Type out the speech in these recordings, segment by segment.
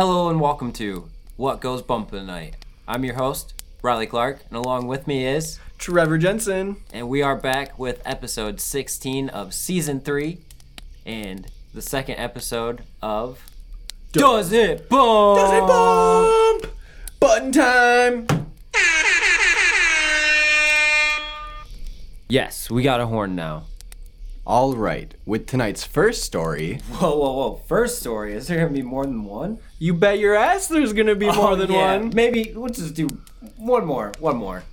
Hello and welcome to What Goes Bump Tonight. I'm your host, Riley Clark, and along with me is, Trevor Jensen. and we are back with episode 16 of season 3 and the second episode of Does It Bump? Does it bump? Button time. Yes, we got a horn now. All right, with tonight's first story, Whoa, whoa, whoa. First story, is there gonna be more than one? you bet your ass there's gonna be more Oh, than yeah. one. Maybe we'll just do one more. One more.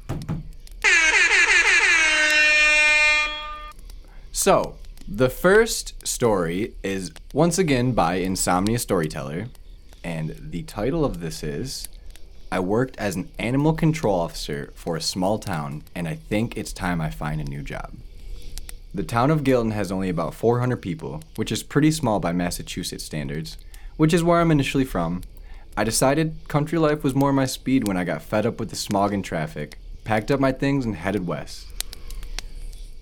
So, the first story is once again by Insomnia Storyteller, and the title of this is I worked as an animal control officer for a small town, and I think it's time I find a new job. The town of Gilton has only about 400 people, which is pretty small by Massachusetts standards, which is where I'm initially from. I decided country life was more my speed when I got fed up with the smog and traffic, packed up my things, and headed west.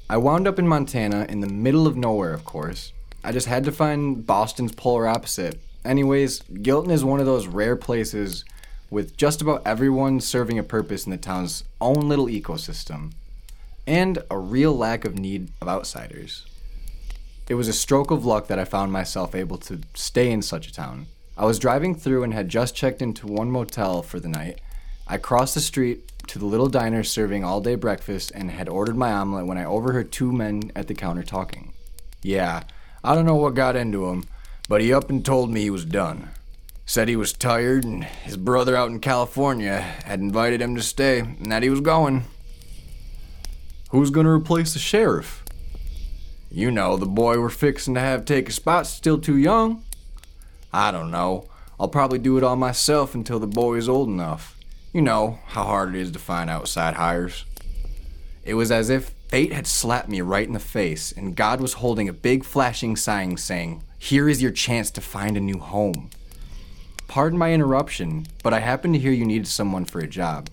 I wound up in Montana in the middle of nowhere, of course. I just had to find Boston's polar opposite. Anyways, Gilton is one of those rare places with just about everyone serving a purpose in the town's own little ecosystem, and a real lack of need of outsiders. It was a stroke of luck that I found myself able to stay in such a town. I was driving through and had just checked into one motel for the night. I crossed the street to the little diner serving all day breakfast and had ordered my omelet when I overheard two men at the counter talking. Yeah, I don't know what got into him, but he up and told me he was done. Said he was tired and his brother out in California had invited him to stay and that he was going. Who's gonna replace the sheriff? You know, the boy we're fixing to have take a spot's still too young. I don't know. I'll probably do it all myself until the boy is old enough. You know how hard it is to find outside hires. It was as if fate had slapped me right in the face, and God was holding a big flashing sign saying, Here is your chance to find a new home. Pardon my interruption, but I happened to hear you needed someone for a job.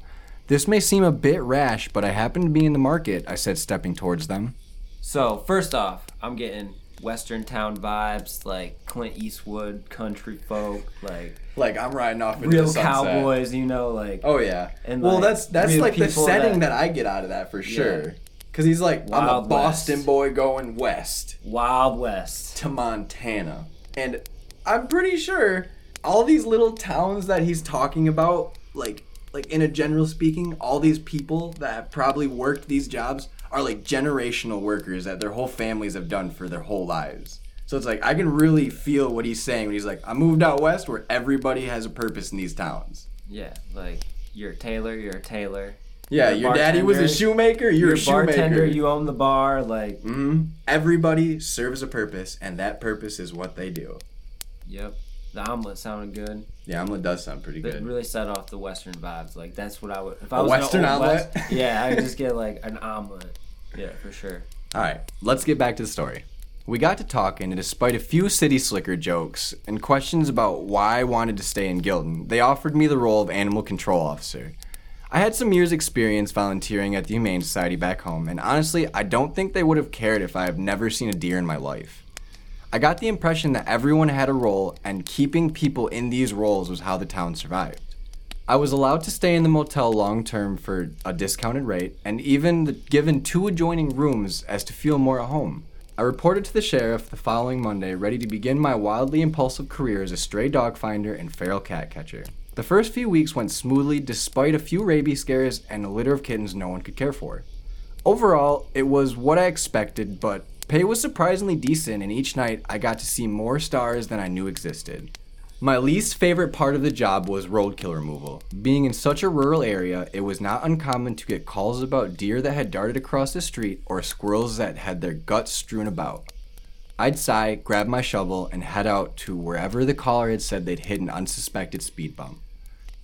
This may seem a bit rash, but I happen to be in the market, I said, stepping towards them. So first off, I'm getting Western town vibes, like Clint Eastwood, country folk, like Like I'm riding off in the real cowboys. You know, like Oh yeah. And, well, like, that's that's like the setting that- that, I get out of that for Yeah. sure. Cause he's like, I'm a Boston West. boy going west Wild West. to Montana, and I'm pretty sure all these little towns that he's talking about, like like in a general speaking, all these people that have probably worked these jobs are like generational workers that their whole families have done for their whole lives. So it's like I can really feel what he's saying when he's like, I moved out west where everybody has a purpose in these towns. Yeah, like you're a tailor, you're a tailor. Yeah, your daddy was a shoemaker. You're, You're a shoemaker. bartender, you own the bar, like hmm Everybody serves a purpose, and that purpose is what they do. Yep. The omelet sounded good. The omelet does sound pretty It good. really set off the Western vibes. Like that's what I would. If I A was gonna Western omelet? West- yeah, I would just get like an omelet. Yeah, for sure. All right, let's get back to the story. We got to talking, and despite a few city slicker jokes and questions about why I wanted to stay in Gilton, they offered me the role of animal control officer. I had some years' experience volunteering at the Humane Society back home, and honestly, I don't think they would have cared if I have never seen a deer in my life. I got the impression that everyone had a role, and keeping people in these roles was how the town survived. I was allowed to stay in the motel long term for a discounted rate, and even the, given two adjoining rooms as to feel more at home. I reported to the sheriff the following Monday, ready to begin my wildly impulsive career as a stray dog finder and feral cat catcher. The first few weeks went smoothly despite a few rabies scares and a litter of kittens no one could care for. Overall, it was what I expected, but pay was surprisingly decent, and each night I got to see more stars than I knew existed. My least favorite part of the job was roadkill removal. Being in such a rural area, it was not uncommon to get calls about deer that had darted across the street or squirrels that had their guts strewn about. I'd sigh, grab my shovel, and head out to wherever the caller had said they'd hit an unsuspected speed bump.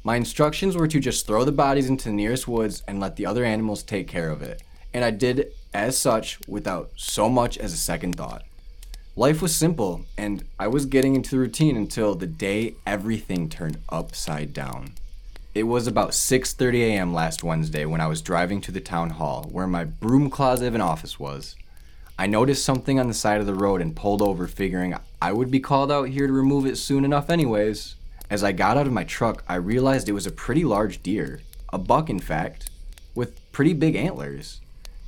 My instructions were to just throw the bodies into the nearest woods and let the other animals take care of it, and I did as such without so much as a second thought. Life was simple, and I was getting into the routine until the day everything turned upside down. It was about 6:30 a.m. last Wednesday when I was driving to the town hall where my broom closet of an office was. I noticed something on the side of the road and pulled over figuring I would be called out here to remove it soon enough anyways. As I got out of my truck, I realized it was a pretty large deer, a buck in fact, with pretty big antlers.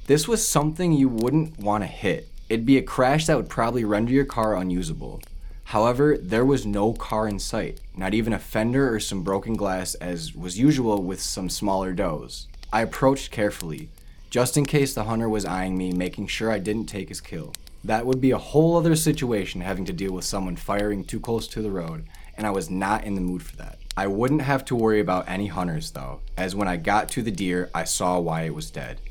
This was something you wouldn't want to hit. It'd be a crash that would probably render your car unusable. However, there was no car in sight, not even a fender or some broken glass as was usual with some smaller does. I approached carefully, just in case the hunter was eyeing me, making sure I didn't take his kill. That would be a whole other situation having to deal with someone firing too close to the road, and I was not in the mood for that. I wouldn't have to worry about any hunters though, as when I got to the deer, I saw why it was dead.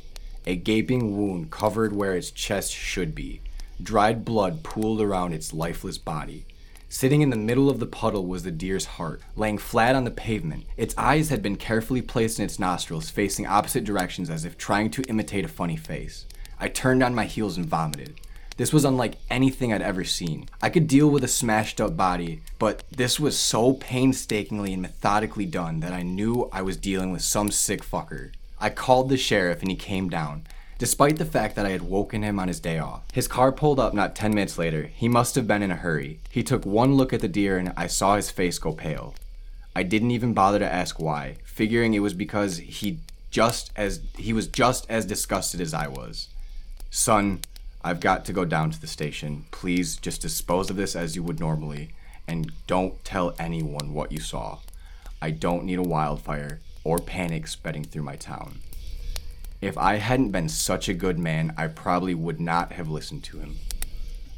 A gaping wound covered where its chest should be. Dried blood pooled around its lifeless body. Sitting in the middle of the puddle was the deer's heart, laying flat on the pavement. Its eyes had been carefully placed in its nostrils, facing opposite directions as if trying to imitate a funny face. I turned on my heels and vomited. This was unlike anything I'd ever seen. I could deal with a smashed up body, but this was so painstakingly and methodically done that I knew I was dealing with some sick fucker. I called the sheriff and he came down, despite the fact that I had woken him on his day off. His car pulled up not 10 minutes later. He must have been in a hurry. He took one look at the deer and I saw his face go pale. I didn't even bother to ask why, figuring it was because he just as he was just as disgusted as I was. Son, I've got to go down to the station. Please just dispose of this as you would normally and don't tell anyone what you saw. I don't need a wildfire or panic spreading through my town. If I hadn't been such a good man, I probably would not have listened to him.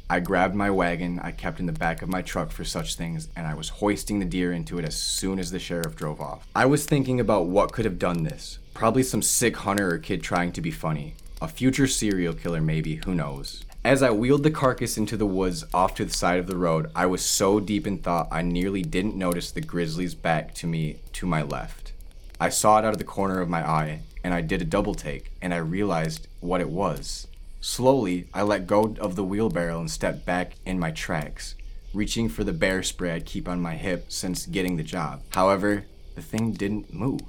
I grabbed my wagon I kept in the back of my truck for such things, and I was hoisting the deer into it as soon as the sheriff drove off. I was thinking about what could have done this. Probably some sick hunter or kid trying to be funny. A future serial killer, maybe, who knows. As I wheeled the carcass into the woods off to the side of the road, I was so deep in thought I nearly didn't notice the grizzly's back to me to my left. I saw it out of the corner of my eye, and I did a double take, and I realized what it was. Slowly, I let go of the wheelbarrow and stepped back in my tracks, reaching for the bear spray I'd keep on my hip since getting the job. However, the thing didn't move.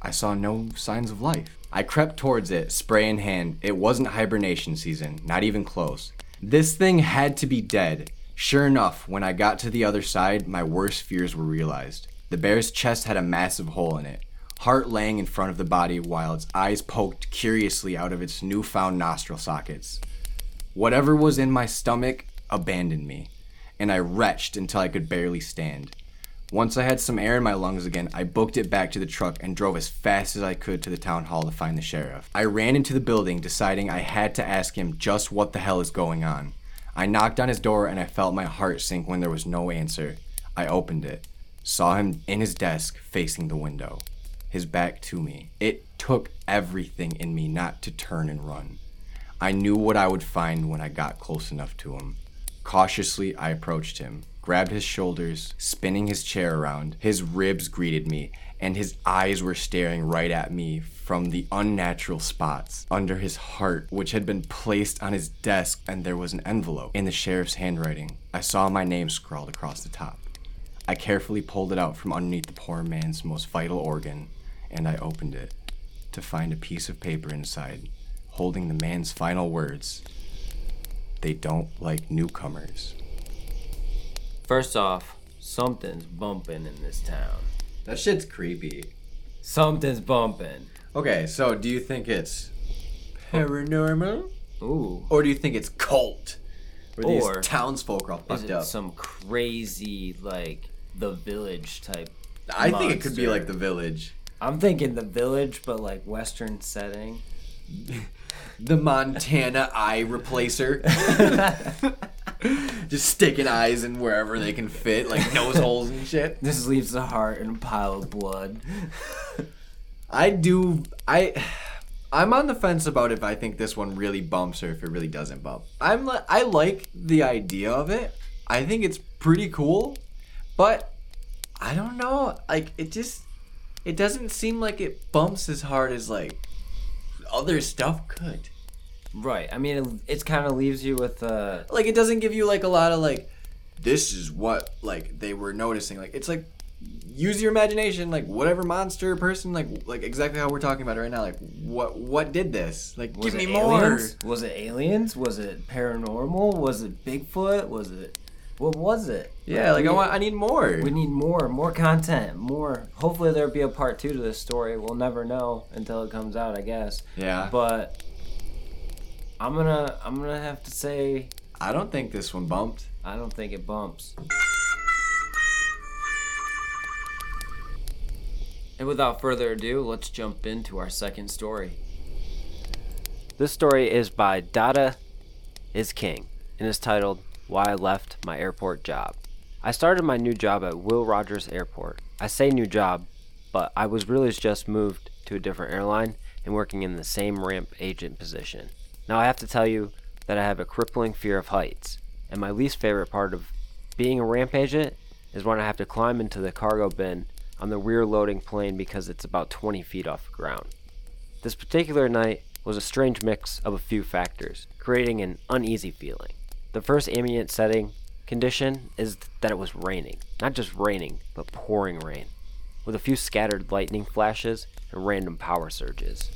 I saw no signs of life. I crept towards it, spray in hand. It wasn't hibernation season, not even close. This thing had to be dead. Sure enough, when I got to the other side, my worst fears were realized. The bear's chest had a massive hole in it, heart laying in front of the body while its eyes poked curiously out of its newfound nostril sockets. Whatever was in my stomach abandoned me, and I retched until I could barely stand. Once I had some air in my lungs again, I booked it back to the truck and drove as fast as I could to the town hall to find the sheriff. I ran into the building, deciding I had to ask him just what the hell is going on. I knocked on his door and I felt my heart sink when there was no answer. I opened it, saw him in his desk facing the window, his back to me. It took everything in me not to turn and run. I knew what I would find when I got close enough to him. Cautiously, I approached him, grabbed his shoulders, spinning his chair around. His ribs greeted me, and his eyes were staring right at me from the unnatural spots under his heart, which had been placed on his desk, and there was an envelope in the sheriff's handwriting. I saw my name scrawled across the top. I carefully pulled it out from underneath the poor man's most vital organ, and I opened it to find a piece of paper inside, holding the man's final words. They don't like newcomers. First off, something's bumping in this town. That shit's creepy. Something's bumping. Okay, so do you think it's paranormal? Ooh. Or do you think it's cult? Where Or- these townsfolk are all fucked up? some crazy, like, the village type? I think it could be like the village. I'm thinking the village, but like Western setting. The Montana eye replacer. Just sticking eyes in wherever they can fit, like nose holes and shit. This leaves the heart in a pile of blood. I do. I. I'm on the fence about if I think this one really bumps or if it really doesn't bump. I'm. li- I like the idea of it. I think it's pretty cool, but I don't know. Like it just. It doesn't seem like it bumps as hard as like other stuff could. Right. I mean, it, it's kind of leaves you with uh, Like it doesn't give you like a lot of like. This is what like they were noticing. Like it's like use your imagination like whatever monster person like like exactly how we're talking about it right now like what what did this like was give it me more aliens? Was it aliens? Was it paranormal? Was it Bigfoot? Was it What was it? Yeah, like I We- want, I need more. We need more, more content, more. Hopefully there'll be a part two to this story. We'll never know until it comes out, I guess. yeah, But I'm gonna, I'm gonna have to say, I don't think this one bumped. I don't think it bumps. And without further ado, let's jump into our second story. This story is by Dada is King and is titled Why I Left My Airport Job. I started my new job at Will Rogers Airport. I say new job, but I was really just moved to a different airline and working in the same ramp agent position. Now I have to tell you that I have a crippling fear of heights, and my least favorite part of being a ramp agent is when I have to climb into the cargo bin on the rear loading plane because it's about 20 feet off the ground. This particular night was a strange mix of a few factors, creating an uneasy feeling. The first ambient setting condition is that it was raining. Not just raining, but pouring rain, with a few scattered lightning flashes and random power surges.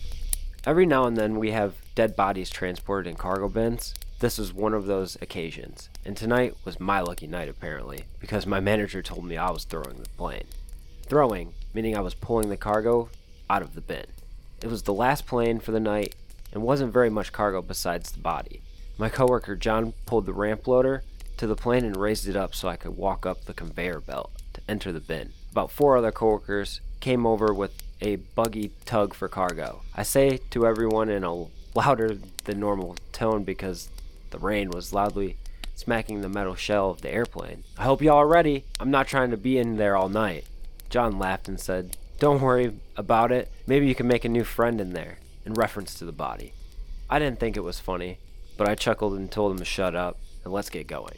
Every now and then we have dead bodies transported in cargo bins. This was one of those occasions, and tonight was my lucky night apparently, because my manager told me I was throwing the plane. Throwing, meaning I was pulling the cargo out of the bin. It was the last plane for the night and wasn't very much cargo besides the body. My coworker John pulled the ramp loader to the plane and raised it up so I could walk up the conveyor belt to enter the bin. About four other coworkers came over with a buggy tug for cargo. I say to everyone in a louder than normal tone because the rain was loudly smacking the metal shell of the airplane. I hope y'all are ready. I'm not trying to be in there all night. John laughed and said, Don't worry about it. Maybe you can make a new friend in there, in reference to the body. I didn't think it was funny, but I chuckled and told him to shut up and let's get going.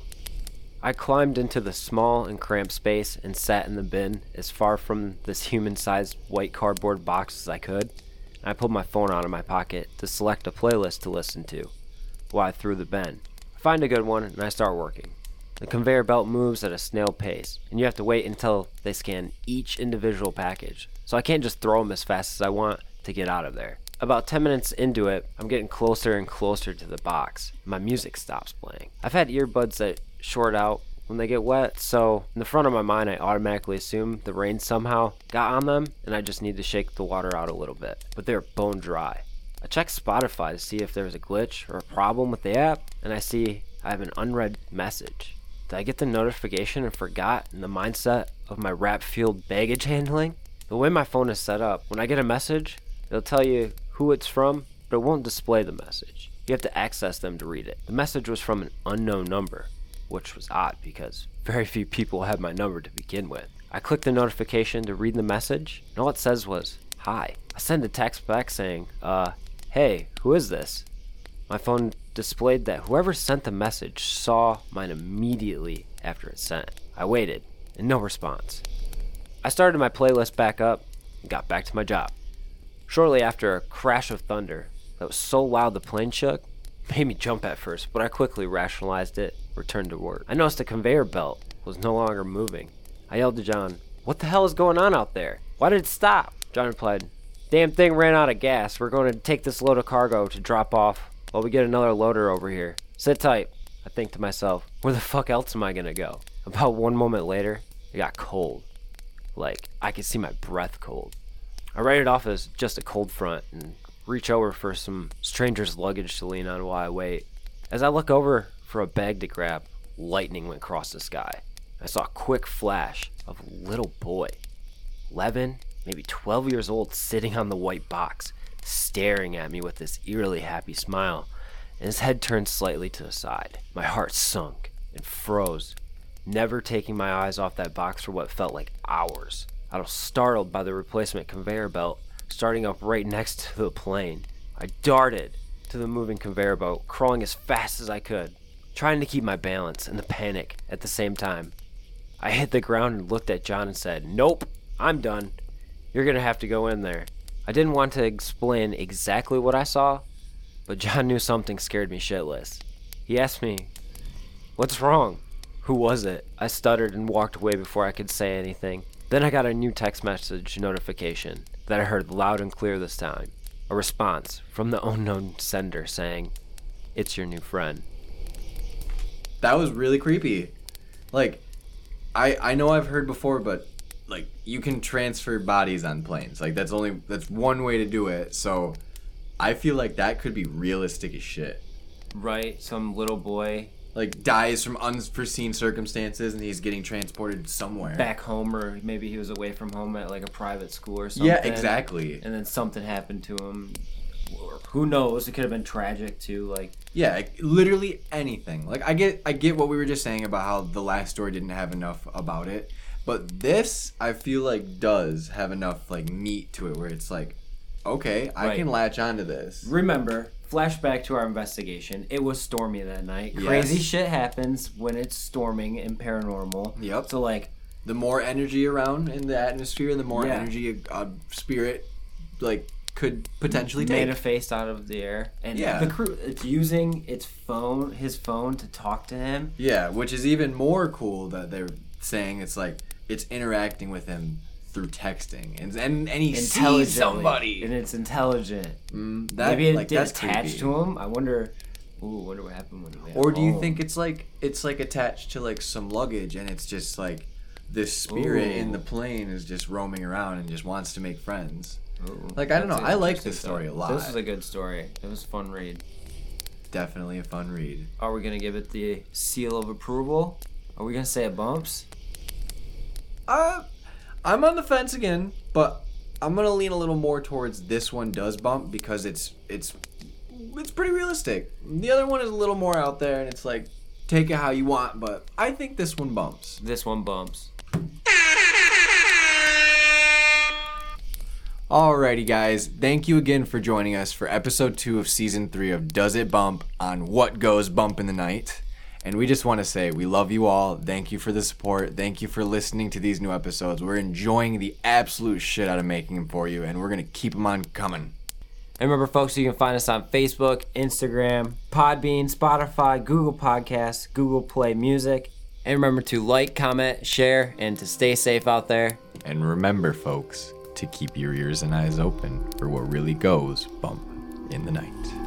I climbed into the small and cramped space and sat in the bin as far from this human sized white cardboard box as I could. I pulled my phone out of my pocket to select a playlist to listen to while I threw the bin. I find a good one and I start working. The conveyor belt moves at a snail pace, and you have to wait until they scan each individual package. So I can't just throw them as fast as I want to get out of there. About 10 minutes into it, I'm getting closer and closer to the box. My music stops playing. I've had earbuds that short out when they get wet, so in the front of my mind, I automatically assume the rain somehow got on them and I just need to shake the water out a little bit. But they're bone dry. I check Spotify to see if there's a glitch or a problem with the app, and I see I have an unread message. Did I get the notification and forgot in the mindset of my rap fueled baggage handling? The way my phone is set up, when I get a message, it'll tell you who it's from, but it won't display the message. You have to access them to read it. The message was from an unknown number, which was odd because very few people had my number to begin with. I clicked the notification to read the message, and all it says was, Hi. I sent a text back saying, Uh, hey, who is this? My phone displayed that whoever sent the message saw mine immediately after it sent. I waited, and no response. I started my playlist back up and got back to my job. Shortly after a crash of thunder that was so loud the plane shook, made me jump at first, but I quickly rationalized it, returned to work. I noticed the conveyor belt was no longer moving. I yelled to John, What the hell is going on out there? Why did it stop? John replied, Damn thing ran out of gas. We're going to take this load of cargo to drop off while we get another loader over here. Sit tight. I think to myself, where the fuck else am I gonna go? About one moment later, it got cold. Like, I could see my breath cold. I write it off as just a cold front and reach over for some stranger's luggage to lean on while I wait. As I look over for a bag to grab, lightning went across the sky. I saw a quick flash of a little boy, 11, maybe 12 years old, sitting on the white box, staring at me with this eerily happy smile, and his head turned slightly to the side. My heart sunk and froze, never taking my eyes off that box for what felt like hours. I was startled by the replacement conveyor belt starting up right next to the plane. I darted to the moving conveyor belt, crawling as fast as I could, trying to keep my balance and the panic at the same time. I hit the ground and looked at John and said, Nope, I'm done. You're gonna have to go in there. I didn't want to explain exactly what I saw, but John knew something scared me shitless. He asked me, What's wrong? Who was it? I stuttered and walked away before I could say anything. Then I got a new text message notification that I heard loud and clear this time. A response from the unknown sender saying, It's your new friend. That was really creepy. Like, I I know I've heard before, but like you can transfer bodies on planes. Like that's only that's one way to do it. So I feel like that could be realistic as shit. Right? Some little boy Like dies from unforeseen circumstances and he's getting transported somewhere. back home, or maybe he was away from home at like a private school or something. Yeah, exactly. And then something happened to him. Who knows? It could have been tragic too. Like, Yeah, like, literally anything. Like I get I get what we were just saying about how the last story didn't have enough about it, but this I feel like does have enough like meat to it where it's like, okay, I Right. can latch onto this. remember, flashback to our investigation. It was stormy that night. Crazy shit happens when it's storming and paranormal. Yep. So like, The more energy around in the atmosphere, the more Yeah. energy a, a spirit like could potentially take. manifest out of the air, and Yeah. the crew it's using its phone, his phone, to talk to him. Yeah, which is even more cool that they're saying it's like it's interacting with him through texting and and, and he sees somebody. and it's intelligent. Mm, that, Maybe it like, did attach creepy. to him. I wonder. Ooh, wonder what happened when he Or do you think it's like it's like attached to like some luggage and it's just like this spirit in the plane is just roaming around and just wants to make friends. Ooh, Like, I don't know, I like this story a lot. This is a good story. It was a fun read. Definitely a fun read. Are we gonna give it the seal of approval? Are we gonna say it bumps? Uh, I'm on the fence again, but I'm gonna lean a little more towards this one does bump because it's it's it's pretty realistic. The other one is a little more out there and it's like take it how you want, but I think this one bumps. This one bumps. Alrighty, guys. Thank you again for joining us for episode two of season three of Does It Bump on What Goes Bump in the Night. And we just want to say we love you all. Thank you for the support. Thank you for listening to these new episodes. We're enjoying the absolute shit out of making them for you, and we're going to keep them on coming. And remember, folks, you can find us on Facebook, Instagram, Podbean, Spotify, Google Podcasts, Google Play Music. And remember to like, comment, share, and to stay safe out there. And remember, folks, to keep your ears and eyes open for what really goes bump in the night.